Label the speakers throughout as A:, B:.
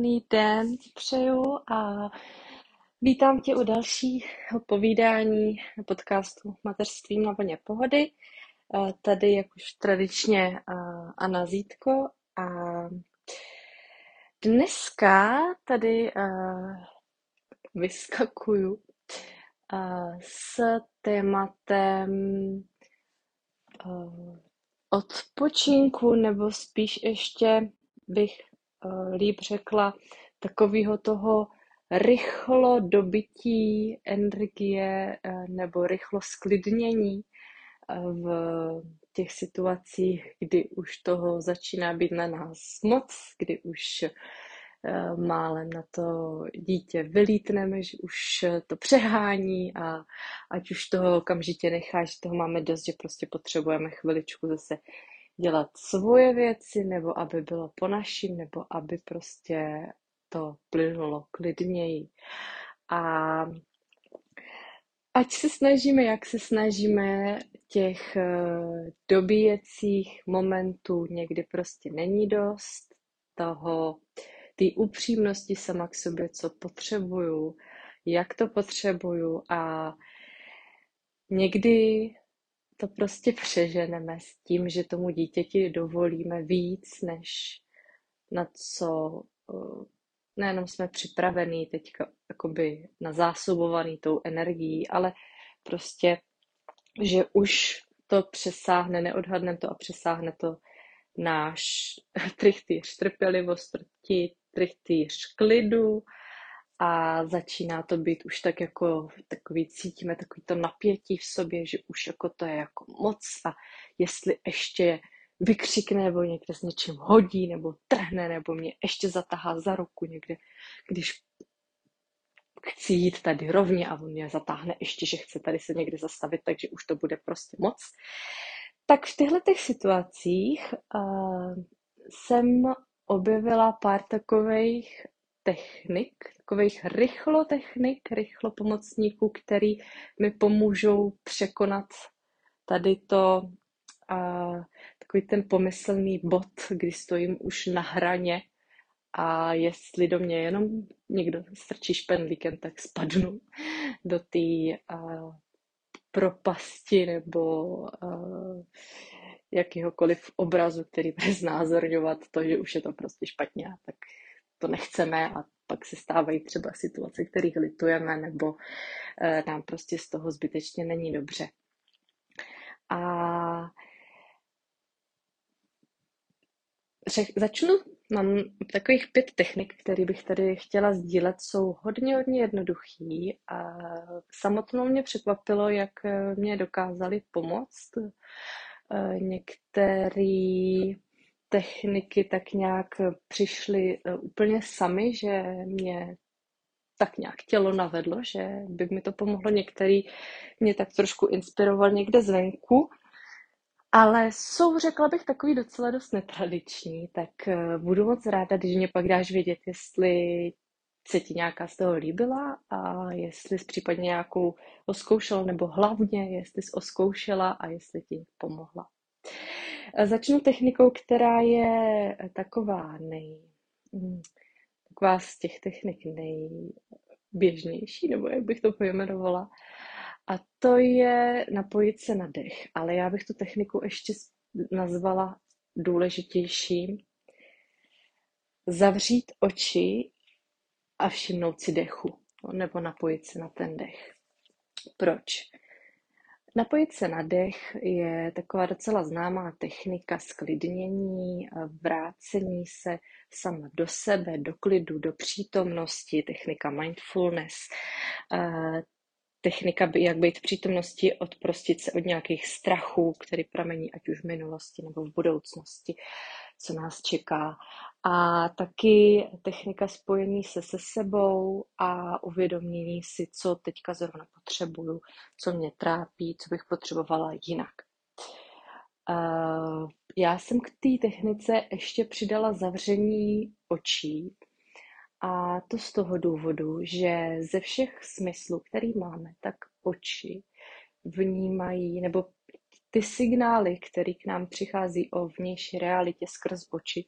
A: Krásný den přeju a vítám tě u dalšího povídání podcastu Mateřství na vlně pohody. Tady, jak už tradičně, Anna Zítko a dneska tady vyskakuju s tématem odpočinku, nebo spíš ještě bych líp řekla takového toho rychlo dobytí energie uh, nebo rychlo sklidnění uh, v těch situacích, kdy už toho začíná být na nás moc, kdy už málem na to dítě vylítneme, že už to přehání a ať už toho okamžitě necháš, toho máme dost, že prostě potřebujeme chviličku zase dělat svoje věci, nebo aby bylo po naším, nebo aby prostě to plynulo klidněji. A ať se snažíme, jak se snažíme, těch eh, dobíjecích momentů někdy prostě není dost, toho, té upřímnosti sama k sobě, co potřebuju, jak to potřebuju a někdy to prostě přeženeme s tím, že tomu dítěti dovolíme víc, než na co eh, nejenom jsme připravení teďka jakoby na zásobovaný tou energií, ale prostě, že už to přesáhne, neodhadneme to a přesáhne to náš trichtýř trpělivosti, trichtýř klidu a začíná to být už tak jako takový, cítíme takový to napětí v sobě, že už jako to je jako moc a jestli ještě vykřikne nebo někde s něčím hodí nebo trhne nebo mě ještě zatahá za ruku někde, když chci jít tady rovně a on mě zatáhne ještě, že chce tady se někde zastavit, takže už to bude prostě moc. Tak v těchto těch situacích uh, jsem objevila pár takových technik, takových rychlotechnik, rychlopomocníků, který mi pomůžou překonat tady to, a, takový ten pomyslný bod, kdy stojím už na hraně a jestli do mě jenom někdo strčí špendlíkem, tak spadnu do té propasti nebo uh, jakýhokoliv obrazu, který bude znázorňovat to, že už je to prostě špatně, tak to nechceme a pak se stávají třeba situace, kterých litujeme, nebo eh, nám prostě z toho zbytečně není dobře. A začnu, mám takových pět technik, které bych tady chtěla sdílet, jsou hodně, hodně jednoduchý a samotnou mě překvapilo, jak mě dokázali pomoct. Eh, některý techniky tak nějak přišly eh, úplně sami, že mě tak nějak tělo navedlo, že by mi to pomohlo. Některý mě tak trošku inspiroval někde zvenku, ale jsou, řekla bych, takový docela dost netradiční, tak eh, budu moc ráda, když mě pak dáš vědět, jestli se ti nějaká z toho líbila a jestli jsi případně nějakou oskoušela, nebo hlavně, jestli jsi oskoušela a jestli ti pomohla. Začnu technikou, která je taková nej, hm, taková z těch technik nejběžnější, nebo jak bych to pojmenovala. A to je napojit se na dech. Ale já bych tu techniku ještě nazvala důležitější. Zavřít oči a všimnout si dechu, nebo napojit se na ten dech. Proč? Napojit se na dech je taková docela známá technika sklidnění, vrácení se sama do sebe, do klidu, do přítomnosti, technika mindfulness, technika, jak být v přítomnosti, odprostit se od nějakých strachů, které pramení ať už v minulosti nebo v budoucnosti, co nás čeká. A taky technika spojení se se sebou a uvědomění si, co teďka zrovna potřebuju, co mě trápí, co bych potřebovala jinak. Já jsem k té technice ještě přidala zavření očí, a to z toho důvodu, že ze všech smyslů, který máme, tak oči vnímají, nebo ty signály, které k nám přichází o vnější realitě skrz oči,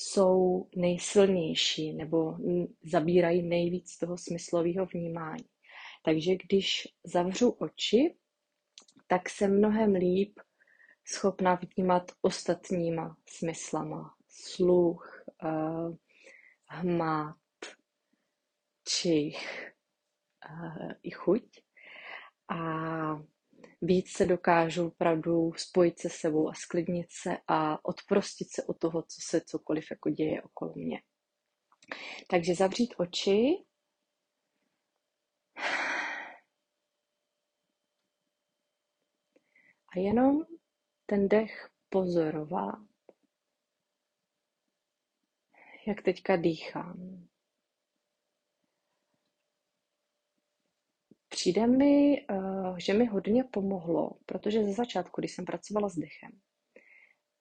A: jsou nejsilnější nebo zabírají nejvíc toho smyslového vnímání. Takže když zavřu oči, tak se mnohem líp schopna vnímat ostatníma smyslama. Sluch, uh, hmat, čich uh, i chuť. A víc se dokážu opravdu spojit se sebou a sklidnit se a odprostit se od toho, co se cokoliv jako děje okolo mě. Takže zavřít oči a jenom ten dech pozorovat, jak teďka dýchám. Přijde mi, eh, že mi hodně pomohlo, protože ze začátku, když jsem pracovala s dechem,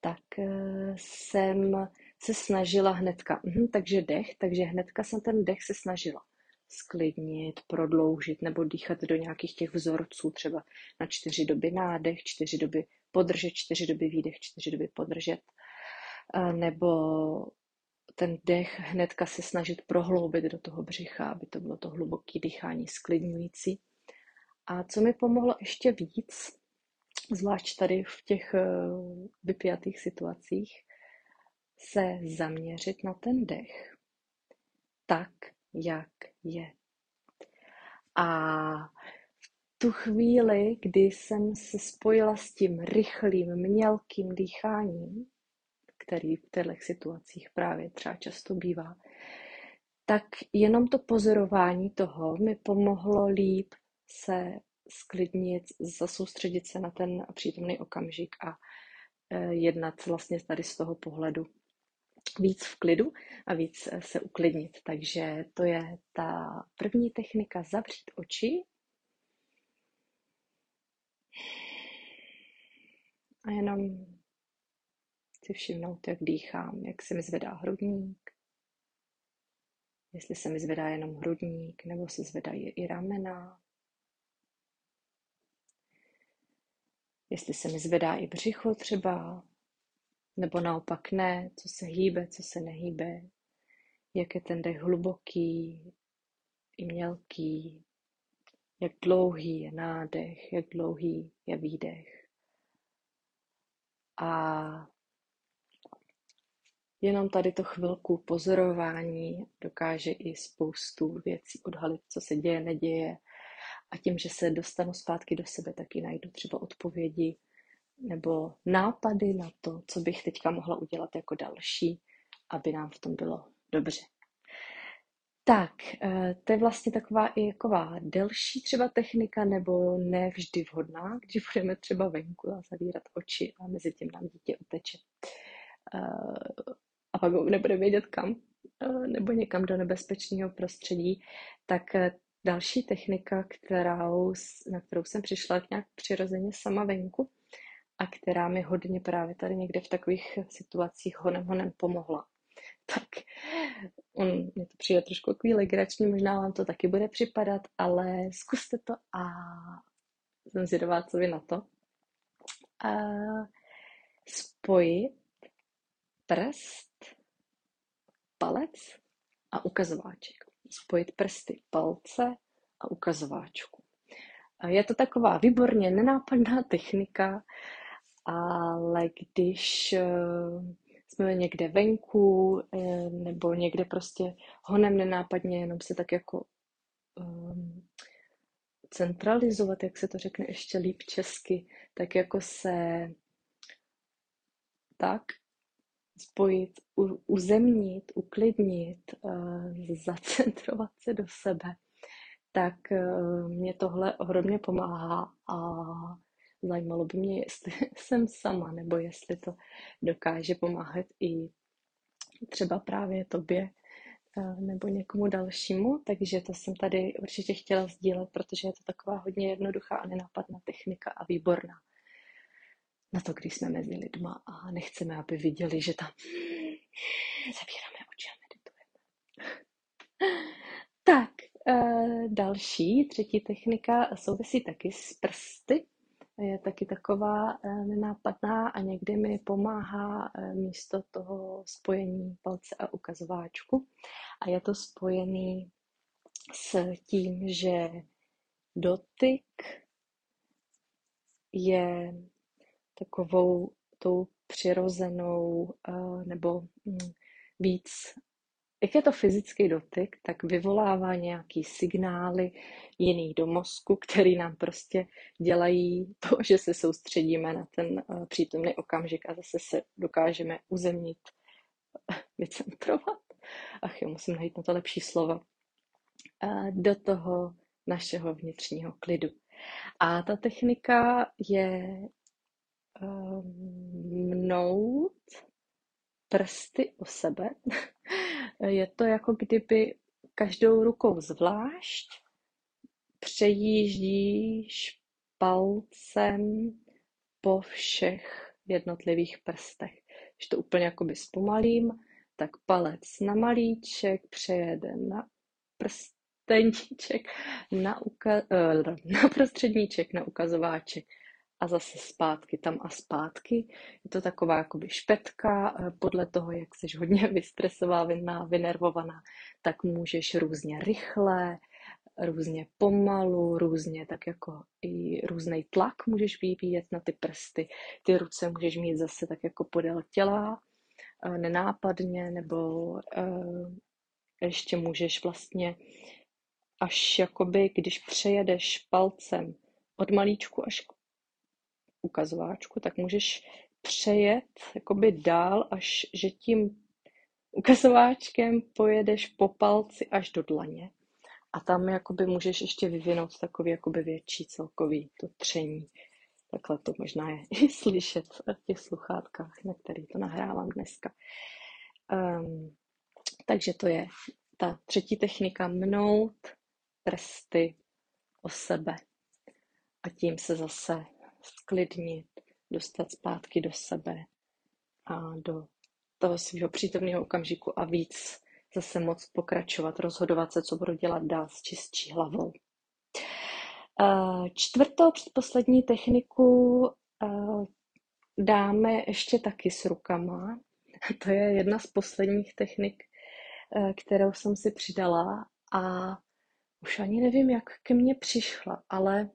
A: tak eh, jsem se snažila hnedka, mhm, takže dech, takže hnedka jsem ten dech se snažila sklidnit, prodloužit nebo dýchat do nějakých těch vzorců, třeba na čtyři doby nádech, čtyři doby podržet, čtyři doby výdech, čtyři doby podržet, eh, nebo ten dech hnedka se snažit prohloubit do toho břicha, aby to bylo to hluboké dýchání sklidňující. A co mi pomohlo ještě víc, zvlášť tady v těch eh, vypjatých situacích, se zaměřit na ten dech tak, jak je. A v tu chvíli, kdy jsem se spojila s tím rychlým, mělkým dýcháním, který v těchto situacích právě třeba často bývá, tak jenom to pozorování toho mi pomohlo líp se sklidnit, zasoustředit se na ten přítomný okamžik a e, jednat vlastně tady z toho pohledu. Víc v klidu a víc e, se uklidnit. Takže to je ta první technika zavřít oči. A jenom si všimnout, jak dýchám, jak se mi zvedá hrudník, jestli se mi zvedá jenom hrudník, nebo se zvedají i ramena, jestli se mi zvedá i břicho třeba, nebo naopak ne, co se hýbe, co se nehýbe, jak je ten dech hluboký i mělký, jak dlouhý je nádech, jak dlouhý je výdech. A Jenom tady to chvilku pozorování dokáže i spoustu věcí odhalit, co se děje, neděje. A tím, že se dostanu zpátky do sebe, taky najdu třeba odpovědi nebo nápady na to, co bych teďka mohla udělat jako další, aby nám v tom bylo dobře. Tak, eh, to je vlastně taková i jaková delší třeba technika, nebo ne vždy vhodná, když budeme třeba venku a zavírat oči a mezi tím nám dítě uteče eh, nebude vědět kam, eh, nebo někam do nebezpečného prostředí, tak eh, další technika, kterou, na kterou jsem přišla nějak přirozeně sama venku a která mi hodně právě tady někde v takových situacích honem honem pomohla. Tak on, mě to přijde trošku takový legrační, možná vám to taky bude připadat, ale zkuste to a jsem zvědavá, co vy na to. A spojit prst palec a ukazováček. Spojit prsty, palce a ukazováčku. Je to taková výborně nenápadná technika, ale když eh, jsme někde venku eh, nebo někde prostě honem nenápadně, jenom se tak jako um, centralizovat, jak se to řekne ještě líp česky, tak jako se tak spojit, uzemnit, uklidnit, eh, zacentrovat se do sebe, tak eh, mě tohle ohromně pomáhá a zajímalo by mě, jestli jsem sama, nebo jestli to dokáže pomáhat i třeba právě tobě eh, nebo někomu dalšímu, takže to jsem tady určitě chtěla sdílet, protože je to taková hodně jednoduchá a nenápadná technika a výborná na to, když jsme mezi lidma a nechceme, aby viděli, že tam zavíráme oči a meditujeme. Tak, eh, další, třetí technika souvisí taky s prsty. je taky taková eh, nenápadná a někdy mi pomáhá eh, místo toho spojení palce a ukazováčku. A je to spojený s tím, že dotyk je takovou tou přirozenou nebo mm, víc jak je to fyzický dotyk, tak vyvolává nějaký signály jiných do mozku, který nám prostě dělají to, že se soustředíme na ten uh, přítomný okamžik a zase se dokážeme uzemnit, vycentrovat. Ach jo, musím najít na to lepší slovo. Do toho našeho vnitřního klidu. A ta technika je mnout prsty o sebe. Je to jako kdyby každou rukou zvlášť přejíždíš palcem po všech jednotlivých prstech. Když to úplně jakoby zpomalím, tak palec na malíček přejede na prsteníček, na, uka- eh, na prostředníček, na ukazováček a zase zpátky tam a zpátky. Je to taková jakoby špetka, eh, podle toho, jak jsi hodně vystresovaná, vynervovaná, tak můžeš různě rychle, různě pomalu, různě tak jako i různý tlak můžeš vyvíjet na ty prsty. Ty ruce můžeš mít zase tak jako podél těla, eh, nenápadně, nebo uh, ještě můžeš vlastně až jakoby, když přejedeš palcem od malíčku až k ukazováčku, tak můžeš přejet jakoby dál, až že tím ukazováčkem pojedeš po palci až do dlaně. A tam jakoby můžeš ještě vyvinout takový jakoby větší celkový to tření. Takhle to možná je i slyšet v těch sluchátkách, na který to nahrávám dneska. Um, takže to je ta třetí technika mnout prsty o sebe. A tím se zase sklidnit, dostat zpátky do sebe a do toho svého přítomného okamžiku a víc zase moc pokračovat, rozhodovat se, co budu dělat dál s čistší hlavou. Čtvrtou, předposlední techniku dáme ještě taky s rukama. To je jedna z posledních technik, kterou jsem si přidala a už ani nevím, jak ke mně přišla, ale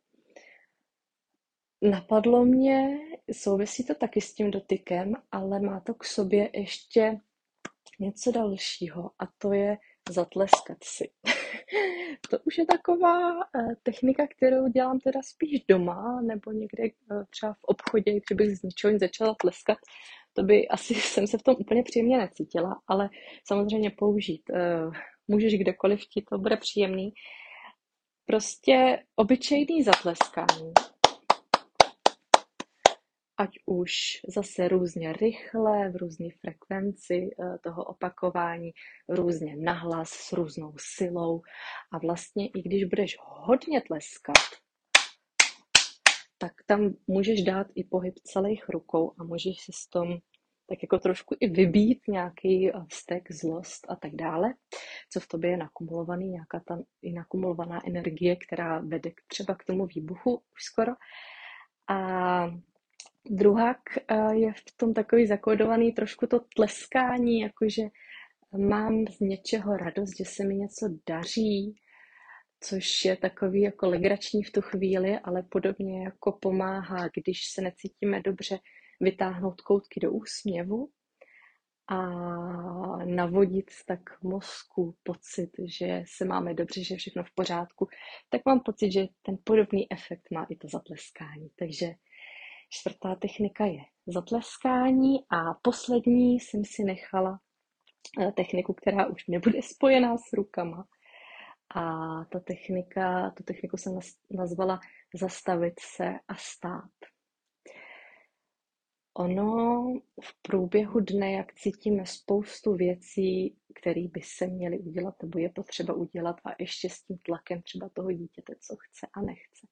A: Napadlo mě, souvisí to taky s tím dotykem, ale má to k sobě ještě něco dalšího a to je zatleskat si. to už je taková eh, technika, kterou dělám teda spíš doma nebo někde eh, třeba v obchodě, kdybych z ničeho začala tleskat. To by asi jsem se v tom úplně příjemně necítila, ale samozřejmě použít. Eh, můžeš kdekoliv, ti to bude příjemný. Prostě obyčejný zatleskání ať už zase různě rychle, v různé frekvenci eh, toho opakování, různě nahlas, s různou silou. A vlastně i když budeš hodně tleskat, tak tam můžeš dát i pohyb celých rukou a můžeš se s tom tak jako trošku i vybít nějaký eh, vztek, zlost a tak dále, co v tobě je nakumulovaný, nějaká tam i nakumulovaná energie, která vede třeba k tomu výbuchu už skoro. A Druhák eh, je v tom takový zakódovaný trošku to tleskání, jakože mám z něčeho radost, že se mi něco daří, což je takový jako legrační v tu chvíli, ale podobně jako pomáhá, když se necítíme dobře, vytáhnout koutky do úsměvu a navodit tak mozku pocit, že se máme dobře, že je všechno v pořádku, tak mám pocit, že ten podobný efekt má i to zatleskání. Takže Čtvrtá technika je zatleskání a poslední jsem si nechala eh, techniku, která už nebude spojená s rukama. A ta technika, tu techniku jsem nazvala zastavit se a stát. Ono v průběhu dne, jak cítíme spoustu věcí, které by se měly udělat nebo je potřeba udělat a ještě s tím tlakem třeba toho dítěte, co chce a nechce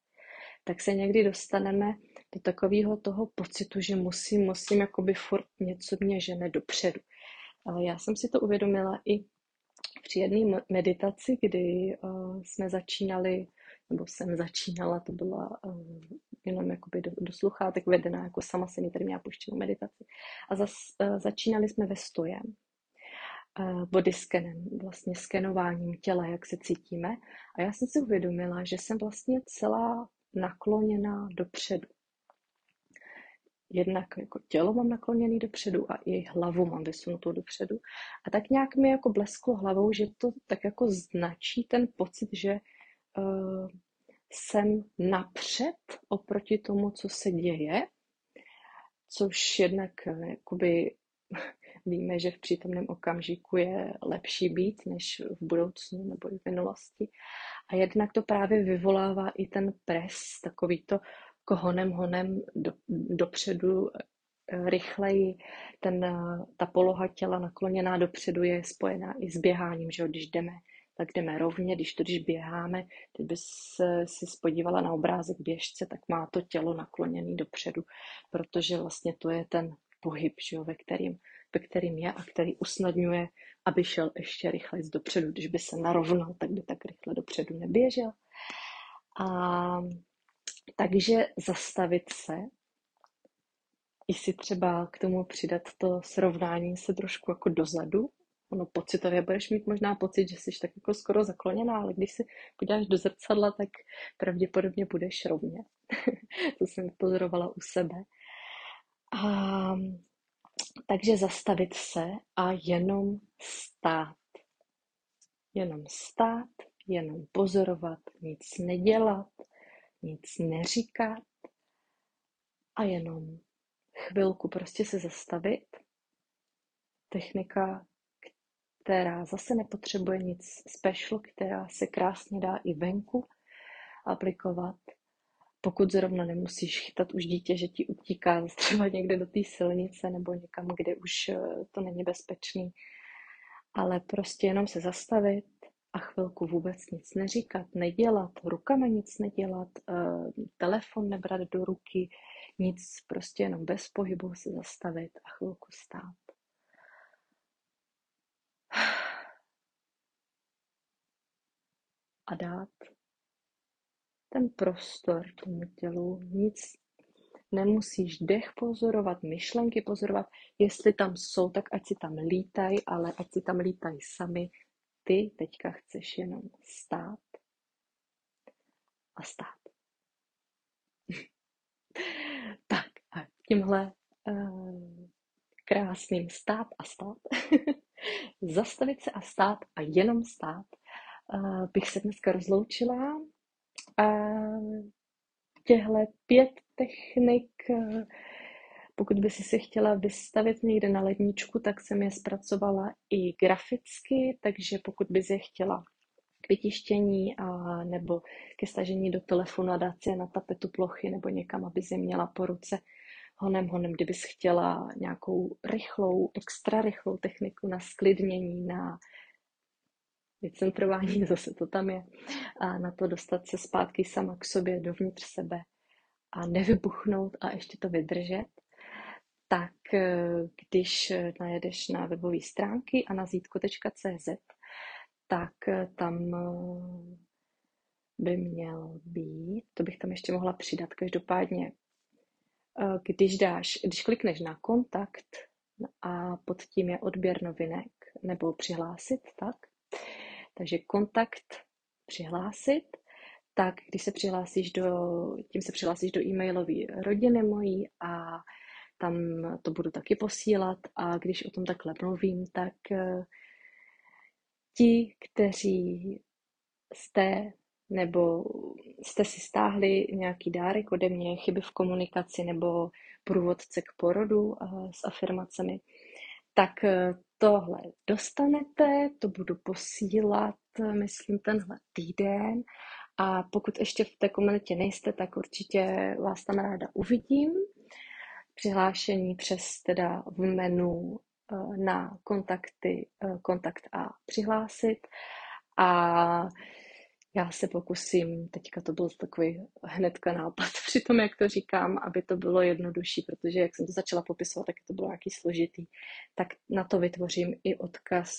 A: tak se někdy dostaneme do takového toho pocitu, že musím, musím jakoby furt něco mě žene dopředu. Ale já jsem si to uvědomila i při jedné meditaci, kdy uh, jsme začínali, nebo jsem začínala, to byla uh, jenom jakoby do, do sluchátek vedená, jako sama jsem tady měla puštěnou meditaci. A zas, uh, začínali jsme ve stojem, body scanem, vlastně skenováním těla, jak se cítíme. A já jsem si uvědomila, že jsem vlastně celá nakloněná dopředu jednak jako tělo mám nakloněný dopředu a i hlavu mám vysunutou dopředu. A tak nějak mi jako blesklo hlavou, že to tak jako značí ten pocit, že uh, jsem napřed oproti tomu, co se děje, což jednak eh, jakoby víme, že v přítomném okamžiku je lepší být než v budoucnu nebo i v minulosti. A jednak to právě vyvolává i ten pres, takový to honem, honem do, dopředu eh, rychleji. Ten, eh, ta poloha těla nakloněná dopředu je spojená i s běháním, že když jdeme, tak jdeme rovně, když to, když běháme, kdyby si spodívala na obrázek běžce, tak má to tělo nakloněné dopředu, protože vlastně to je ten pohyb, že jo, ve, kterým, ve kterým je a který usnadňuje, aby šel ještě rychleji dopředu. Když by se narovnal, tak by tak rychle dopředu neběžel. A takže zastavit se, i si třeba k tomu přidat to srovnání se trošku jako dozadu. Ono pocitově budeš mít možná pocit, že jsi tak jako skoro zakloněná, ale když si podíváš do zrcadla, tak pravděpodobně budeš rovně. to jsem pozorovala u sebe. A, takže zastavit se a jenom stát. Jenom stát, jenom pozorovat, nic nedělat, nic neříkat a jenom chvilku prostě se zastavit. Technika, která zase nepotřebuje nic special, která se krásně dá i venku aplikovat. Pokud zrovna nemusíš chytat už dítě, že ti utíká třeba někde do té silnice nebo někam, kde už eh, to není bezpečný. Ale prostě jenom se zastavit, a chvilku vůbec nic neříkat, nedělat, rukama nic nedělat, eh, telefon nebrat do ruky, nic, prostě jenom bez pohybu se zastavit a chvilku stát. A dát ten prostor tomu tělu, nic nemusíš dech pozorovat, myšlenky pozorovat, jestli tam jsou, tak ať si tam lítají, ale ať si tam lítají sami, ty teďka chceš jenom stát a stát. tak a tímhle uh, krásným stát a stát, zastavit se a stát a jenom stát, uh, bych se dneska rozloučila. Uh, těhle pět technik uh, pokud by si se chtěla vystavit někde na ledničku, tak jsem je zpracovala i graficky, takže pokud bys je chtěla k vytištění a nebo ke stažení do telefonu a dát si je na tapetu plochy nebo někam, aby je měla po ruce honem honem, kdybys chtěla nějakou rychlou, extra rychlou techniku na sklidnění, na vycentrování, zase to tam je, a na to dostat se zpátky sama k sobě, dovnitř sebe a nevybuchnout a ještě to vydržet, tak eh, když eh, najedeš na webové stránky a na zítko.cz, tak eh, tam by měl být, to bych tam ještě mohla přidat, každopádně, když dáš, když klikneš na kontakt a pod tím je odběr novinek nebo přihlásit, tak, takže kontakt přihlásit, tak když se přihlásíš do, tím se přihlásíš do e-mailové rodiny mojí a tam to budu taky posílat a když o tom takhle mluvím, tak eh, ti, kteří jste nebo jste si stáhli nějaký dárek ode mě, chyby v komunikaci nebo průvodce k porodu eh, s afirmacemi, tak eh, tohle dostanete, to budu posílat, myslím, tenhle týden. A pokud ještě v té komunitě nejste, tak určitě vás tam ráda uvidím přihlášení přes teda v menu eh, na kontakty, eh, kontakt a přihlásit. A já se pokusím, teďka to byl takový hnedka nápad při tom, jak to říkám, aby to bylo jednodušší, protože jak jsem to začala popisovat, tak to bylo nějaký složitý, tak na to vytvořím i odkaz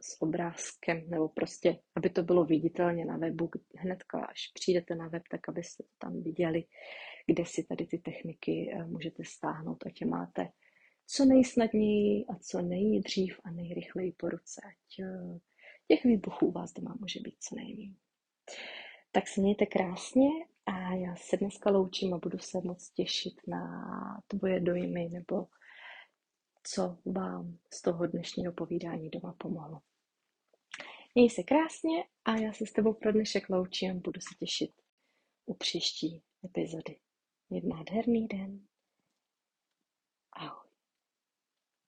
A: s obrázkem, nebo prostě, aby to bylo viditelně na webu, hnedka až přijdete na web, tak abyste tam viděli, kde si tady ty techniky eh, můžete stáhnout, ať je máte co nejsnadněji a co nejdřív a nejrychleji po ruce, ať eh, těch výbuchů u vás doma může být co nejméně. Tak se mějte krásně a já se dneska loučím a budu se moc těšit na tvoje dojmy nebo co vám z toho dnešního povídání doma pomohlo. Měj se krásně a já se s tebou pro dnešek loučím. Budu se těšit u příští epizody. Měj nádherný den. Ahoj.